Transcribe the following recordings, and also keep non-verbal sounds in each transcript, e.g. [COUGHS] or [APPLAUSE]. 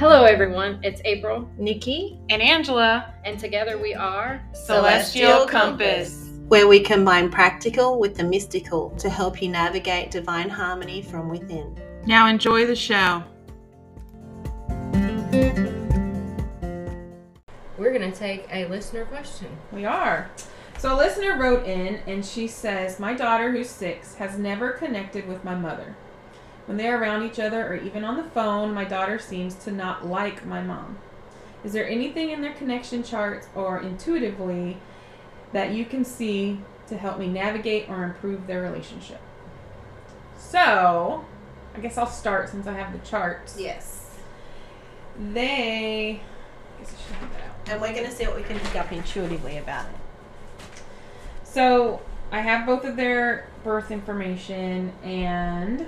Hello, everyone. It's April, Nikki, and Angela, and together we are Celestial Compass. where we combine practical with the mystical to help you navigate divine harmony from within. Now enjoy the show. We're going to take a listener question. We are. So a listener wrote in and she says, My daughter, who's six, has never connected with my mother. When they are around each other or even on the phone, my daughter seems to not like my mom. Is there anything in their connection charts or intuitively that you can see to help me navigate or improve their relationship? So, I guess I'll start since I have the charts. Yes. They. I guess I should have that out. And we're going to see what we can pick up intuitively about it. So I have both of their birth information, and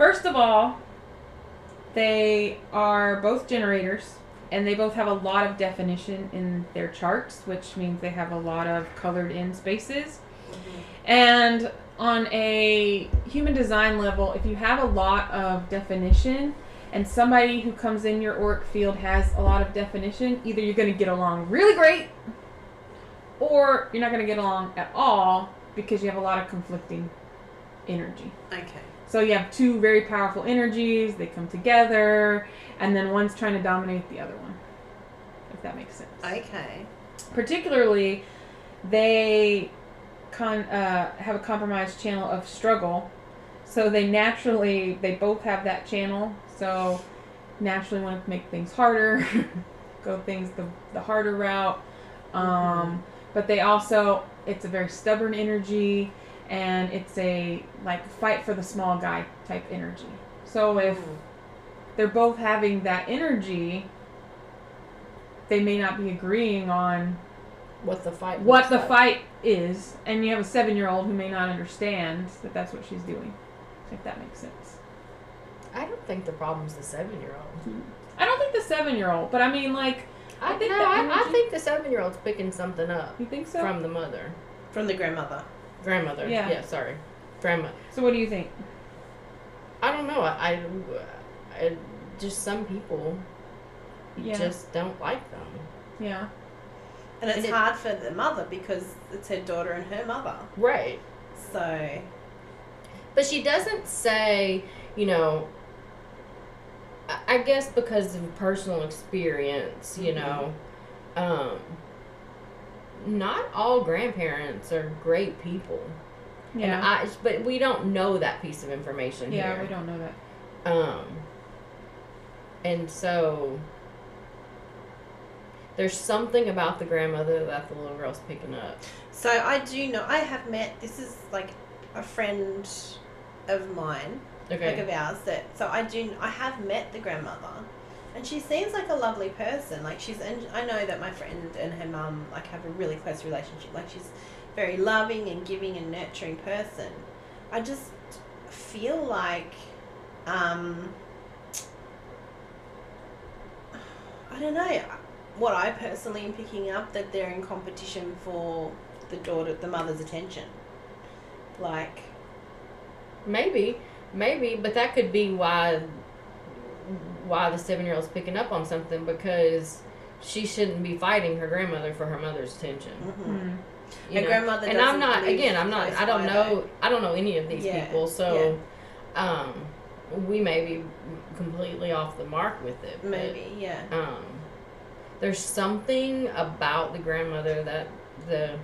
first of all, they are both generators, and they both have a lot of definition in their charts, which means they have a lot of colored in spaces. And on a human design level, if you have a lot of definition, and somebody who comes in your auric field has a lot of definition, either you're going to get along really great or you're not going to get along at all because you have a lot of conflicting energy. Okay. So you have two very powerful energies, they come together, and then one's trying to dominate the other one. If that makes sense. Okay. Particularly, they con- uh, have a compromised channel of struggle. So they naturally, they both have that channel. So naturally want to make things harder, [LAUGHS] go things the, the harder route. Um, but they also, it's a very stubborn energy and it's a like fight for the small guy type energy. So if hmm. they're both having that energy, they may not be agreeing on What the fight? what the like. fight is, and you have a seven year old who may not understand that that's what she's doing. If that makes sense. I don't think the problem's the seven-year-old. I don't think the seven year old, but I mean, like, I I think no, I, I think the seven-year-old's picking something up you think so? from the mother, From the grandmother. Grandmother. Yeah. yeah sorry, grandma. so what do you think? I don't know. I, I, I just some people Yeah. just don't like them. Yeah. And it's And it- hard for the mother because it's her daughter and her mother. Right. So, But she doesn't say, you know, I- I guess because of personal experience, you know, um, not all grandparents are great people. And Yeah. I, but we don't know that piece of information yeah, here. we don't know that. Um, and so there's something about the grandmother that the little girl's picking up. so I do know, I have met, this is like a friend of mine, like Okay. of ours, that, so I do, I have met the grandmother. And she seems like a lovely person. Like she's, and I know that my friend and her mum like have a really close relationship. Like she's very loving and giving and nurturing person. I just feel like, um, I don't know. What I personally am picking up that they're in competition for the daughter, the mother's attention. Like, Maybe, maybe, but that could be why why the seven year old's picking up on something because she shouldn't be fighting her grandmother for her mother's attention. mhm. Hmm. you know? grandmother and I'm doesn't again. I'm not. I don't know. though. I don't know any of these Yeah, people, so um, we may be completely off the mark with it. but, Maybe, yeah. um, there's something about the grandmother that the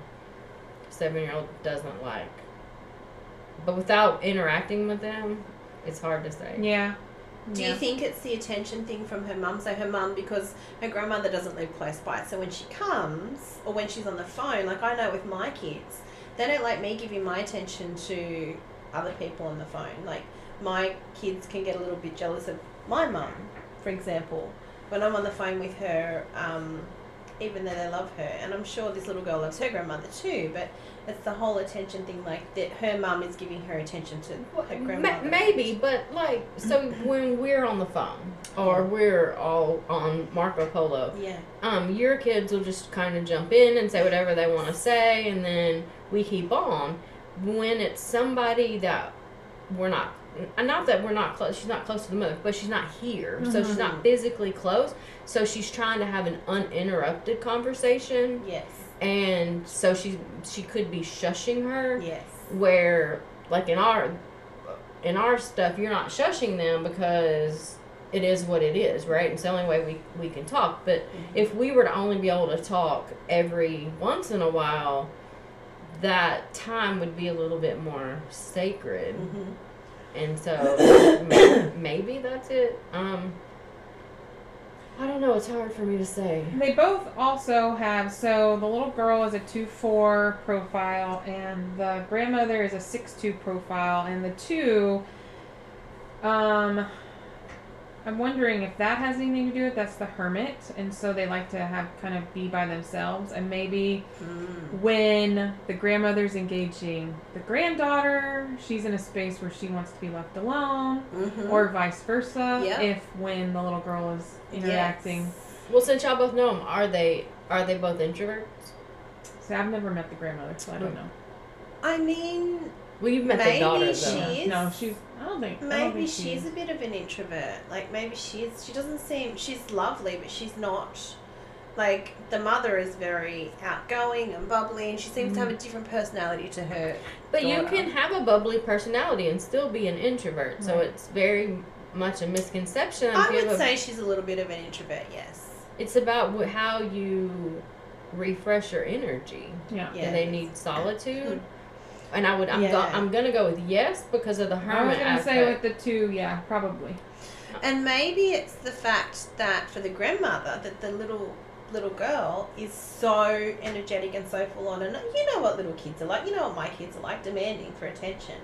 seven year old doesn't like. But without interacting with them, it's hard to say. Yeah. Do yeah. you think it's the attention thing from her mum? So her mum, because her grandmother doesn't live close by, so when she comes or when she's on the phone, like I know with my kids, they don't like me giving my attention to other people on the phone. Like my kids can get a little bit jealous of my mum, for example, when I'm on the phone with her. Um, even though they love her, and I'm sure this little girl loves her grandmother too, but it's the whole attention thing. Like that, her mum is giving her attention to her Ma- grandmother. maybe, but like, so when we're on the phone or we're all on Marco Polo, Yeah. um, your kids will just kind of jump in and say whatever they want to say, and then we keep on. When it's somebody that we're not n- not that we're not close. She's not close to the mother, but she's not here, so she's not physically close. So she's trying to have an uninterrupted conversation, Yes. and so she she could be shushing her. Yes. Where like in our in our stuff, you're not shushing them because it is what it is, right? It's the only way we we can talk. But if we were to only be able to talk every once in a while, that time would be a little bit more sacred. hmm And so [COUGHS] maybe, that's it. Um, I don't know. It's hard for me to say. They both also have so the little girl is a two four profile and the grandmother is a six two profile and the two um I'm wondering if that has anything to do with that's the hermit and so they like to have kind of be by themselves and maybe Mm. when the grandmother's engaging the granddaughter she's in a space where she wants to be left alone Mhm. or vice versa Yeah. if when the little girl is interacting Yes. Well, since y'all both know them, are they are they both introverts? See, I've never met the grandmother, so I don't know. I mean, Well, you've met Maybe the daughter though. she- No, she's. I don't think. I don't maybe think she's is. a bit of an introvert. Like maybe she's she doesn't seem she's lovely, but she's not. Like the mother is very outgoing and bubbly, and she seems to have a mm. different personality to her. But you can have a bubbly personality and still be an introvert. So it's very much a misconception. I if you would a- say she's a little bit of an introvert. Yes. it's about how you refresh your energy. Yeah. Yeah. Do they need solitude? And I would, I'm, go, I'm gonna go with yes because of the I was gonna aspect. say with the two, yeah, probably. And maybe it's the fact that for the grandmother that the little little girl is so energetic and so full on and you know what little kids are like you know what my kids are like demanding for attention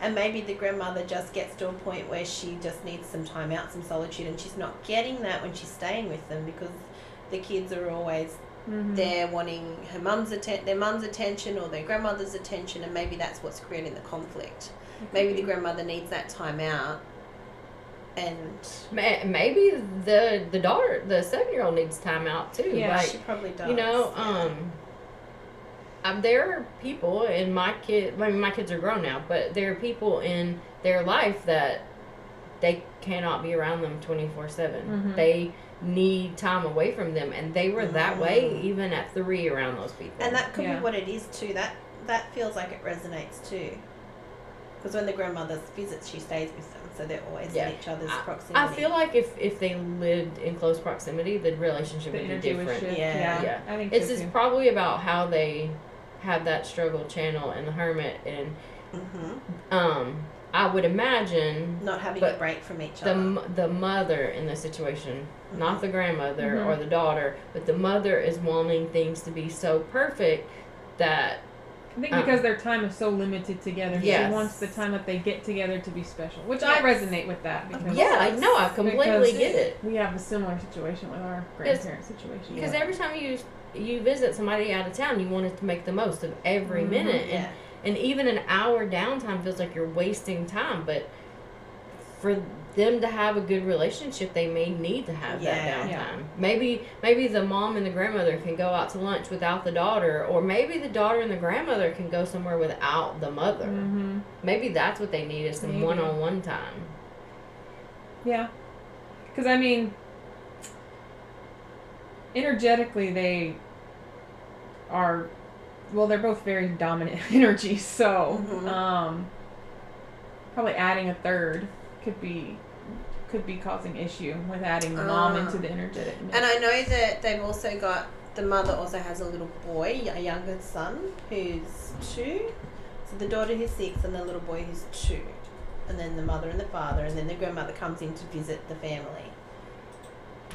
and maybe the grandmother just gets to a point where she just needs some time out some solitude and she's not getting that when she's staying with them because the kids are always Mm-hmm. there wanting her mum's atten- their mum's attention or their grandmother's attention and maybe that's what's creating the conflict maybe the grandmother needs that time out and Maybe the the daughter, the seven year old needs time out too. Yeah, like, she probably does you know, yeah. um, um, there are people in my kid. I mean, my kids are grown now, but there are people in their life that they cannot be around them twenty four seven. Mhm. They need time away from them, and they were that way Mm. even at three around those people. And that could Yeah. be what it is too. That that feels like it resonates too. Because when the grandmother visits, she stays with them, so they're always Yeah. in each other's I- proximity. I feel like if if they lived in close proximity, the relationship The would be different. Yeah. Yeah. Yeah. I think It's so it's too. probably about how they have that struggle channel and the hermit, and hmm um, I would imagine not having But a break from each the other. m- the mother in the situation, not the grandmother Mhm. or the daughter, but the mother is wanting things to be so perfect that I think uh, because their time is so limited together, Yes. she wants the time that they get together to be special. Which I resonate with that because yeah, I know I completely get it. we have a similar situation with our grandparent situation. Because every time you you visit somebody out of town, you want it to make the most of every Mhm. minute, and yeah. And even an hour downtime feels like you're wasting time. But for them to have a good relationship, they may need to have Yeah. that downtime. Yeah. Maybe maybe the mom and the grandmother can go out to lunch without the daughter, or maybe the daughter and the grandmother can go somewhere without the mother. hmm Maybe that's what they need is some Maybe. one on one time. Yeah. Because, I mean, energetically, they are, well, they're both very dominant [LAUGHS] energy. So, Mhm. um, probably adding a third could be. Could be causing issue with adding the mom Ah. into the energetic. mix. And I know that they've also got the mother also has a little boy, a younger son who's two. So the daughter who's six and the little boy who's two. And then the mother and the father, and then the grandmother comes in to visit the family.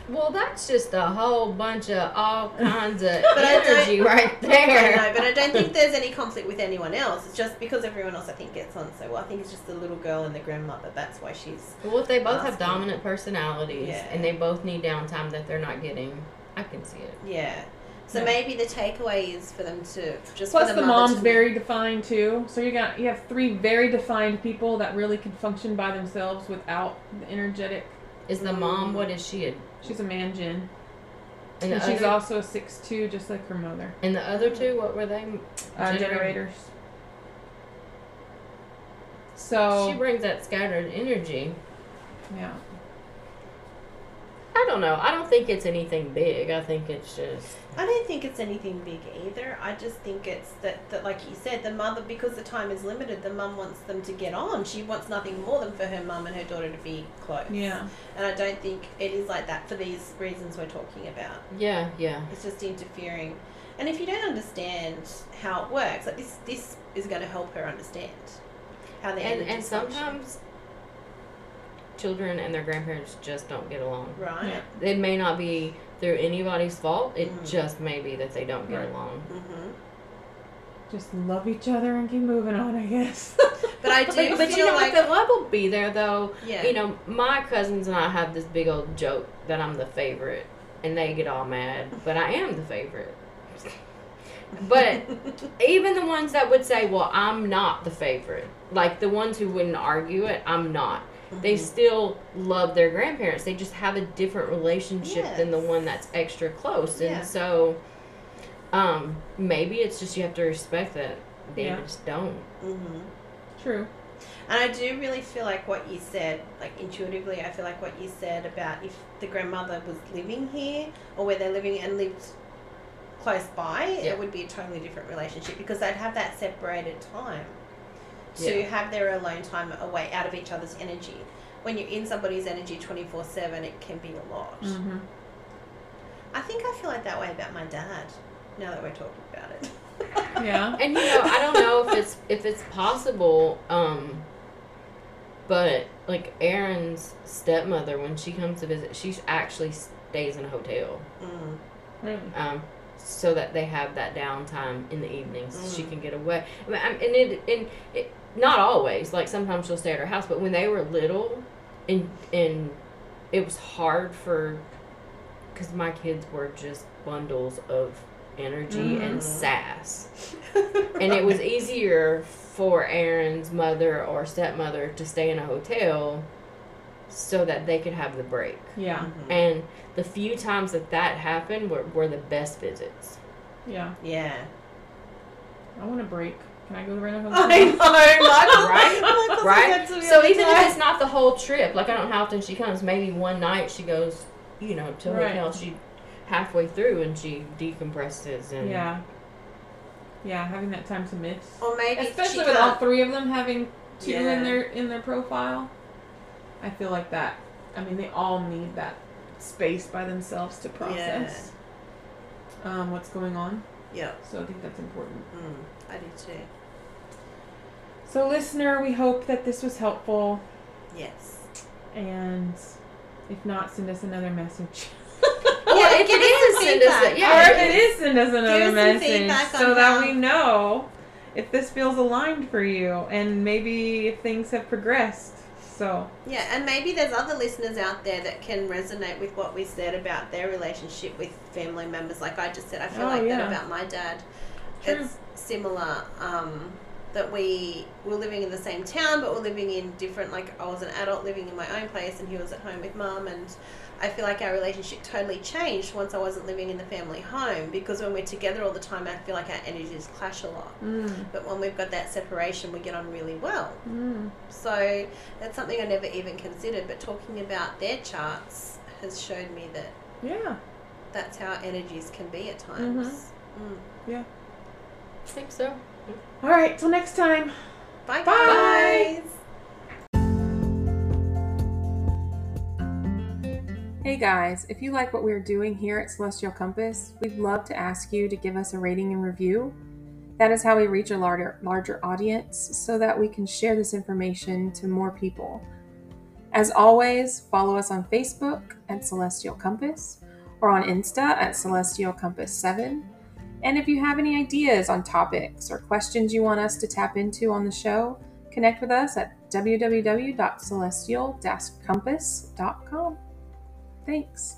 Well, that's just a whole bunch of all [LAUGHS] kinds of But I don't- energy right [LAUGHS] I there. know, but I don't think there's any conflict with anyone else. It's just because everyone else I think gets on so well. I think it's just the little girl and the grandmother. That's why she's Well, if they both have dominant personalities Yeah. and they both need downtime that they're not getting, I can see it. yeah. So Yeah. maybe the takeaway is for them to just Plus, the, the, mom's to- very defined too. So you got you have three very defined people that really can function by themselves without the energetic. Is the mom, what is she? A, She's a ManGen, and, the and she's other, also a six two, just like her mother. and the other two, what were they? Uh, Generator- generators. So She brings that scattered energy. yeah. I don't know. I don't think it's anything big. I think it's just I don't think it's anything big either. I just think it's that, that like you said, the mother, because the time is limited, the mum wants them to get on. She wants nothing more than for her mum and her daughter to be close. Yeah. And I don't think it is like that for these reasons we're talking about. yeah, yeah. It's just interfering. And if you don't understand how it works, like this, this is going to help her understand how the And energies and function. sometimes children and their grandparents just don't get along. right. Yeah. It may not be through anybody's fault. It Mm. just may be that they don't get Right. along. hmm Just love each other and keep moving on, I guess. [LAUGHS] But I do but feel you know like what? The love will be there though. yeah, You know, my cousins and I have this big old joke that I'm the favorite, and they get all mad, but I am the favorite. But [LAUGHS] even the ones that would say, "Well, I'm not the favorite," like the ones who wouldn't argue it, I'm not. They Mhm. still love their grandparents. They just have a different relationship than the one that's extra close, Yeah. and so, um, maybe it's just you have to respect that they Yeah. just don't. Mhm. True. And I do really feel like what you said, like intuitively, I feel like what you said about if the grandmother was living here or where they're living and lived close by, Yeah. it would be a totally different relationship because they'd have that separated time to Yeah. have their alone time away out of each other's energy. When you're in somebody's energy 24 7, it can be a lot. Mm-hmm. I think I feel like that way about my dad now that we're talking about it. [LAUGHS] Yeah. And you know, I don't know if it's if it's possible, um, but like Aaron's stepmother, when she comes to visit, she actually stays in a hotel, Mm. Really. um, so that they have that downtime in the evenings. so She Mm. can get away. I mean, and it and it not always. Like sometimes she'll stay at her house, but when they were little, and and it was hard for, because my kids were just bundles of energy Mhm. and sass [LAUGHS] and it was easier for Aaron's mother or stepmother to stay in a hotel so that they could have the break. Yeah. Mhm. And the few times that that happened were, were the best visits. Yeah. Yeah. I want a break. Can I go rent a [LAUGHS] hotel? I know, Michael. [LAUGHS] Right? [LAUGHS] Michael Right? that to me So all the even if it's not the whole trip, like I don't know how often she comes, maybe one night she goes, you know, to a Right. hotel, she halfway through and she decompresses and Yeah. Yeah, having that time to miss. Or maybe Especially with all three of them having two Yeah. in their in their profile. I feel like that. I mean, they all need that space by themselves to process um, what's going on. Yeah. So I think that's important. Mm, I do too. So, listener, we hope that this was helpful, Yes. and if not, send us another message. [LAUGHS] Yeah, if give it us is, some send us a- yeah, or if it is, send us another us message feedback so that how- we know if this feels aligned for you, and maybe if things have progressed. So, Yeah, and maybe there's other listeners out there that can resonate with what we said about their relationship with family members. Like I just said, I feel Oh, like yeah. that about my dad. True. It's similar. Um, that we were living in the same town, but we're living in different. Like I was an adult living in my own place, and he was at home with mum, and I feel like our relationship totally changed once I wasn't living in the family home because when we're together all the time, I feel like our energies clash a lot. mm, But when we've got that separation, we get on really well. mm, So that's something I never even considered. But talking about their charts has showed me that yeah. that's how energies can be at times. Mm. I think so. All right, till next time. Bye, Bye. guys. Hey guys, if you like what we're doing here at Celestial Compass, we'd love to ask you to give us a rating and review. That is how we reach a larger, larger audience so that we can share this information to more people. As always, follow us on Facebook at Celestial Compass or on Insta at Celestial Compass 7. And if you have any ideas on topics or questions you want us to tap into on the show, connect with us at www.celestial-compass.com. Thanks.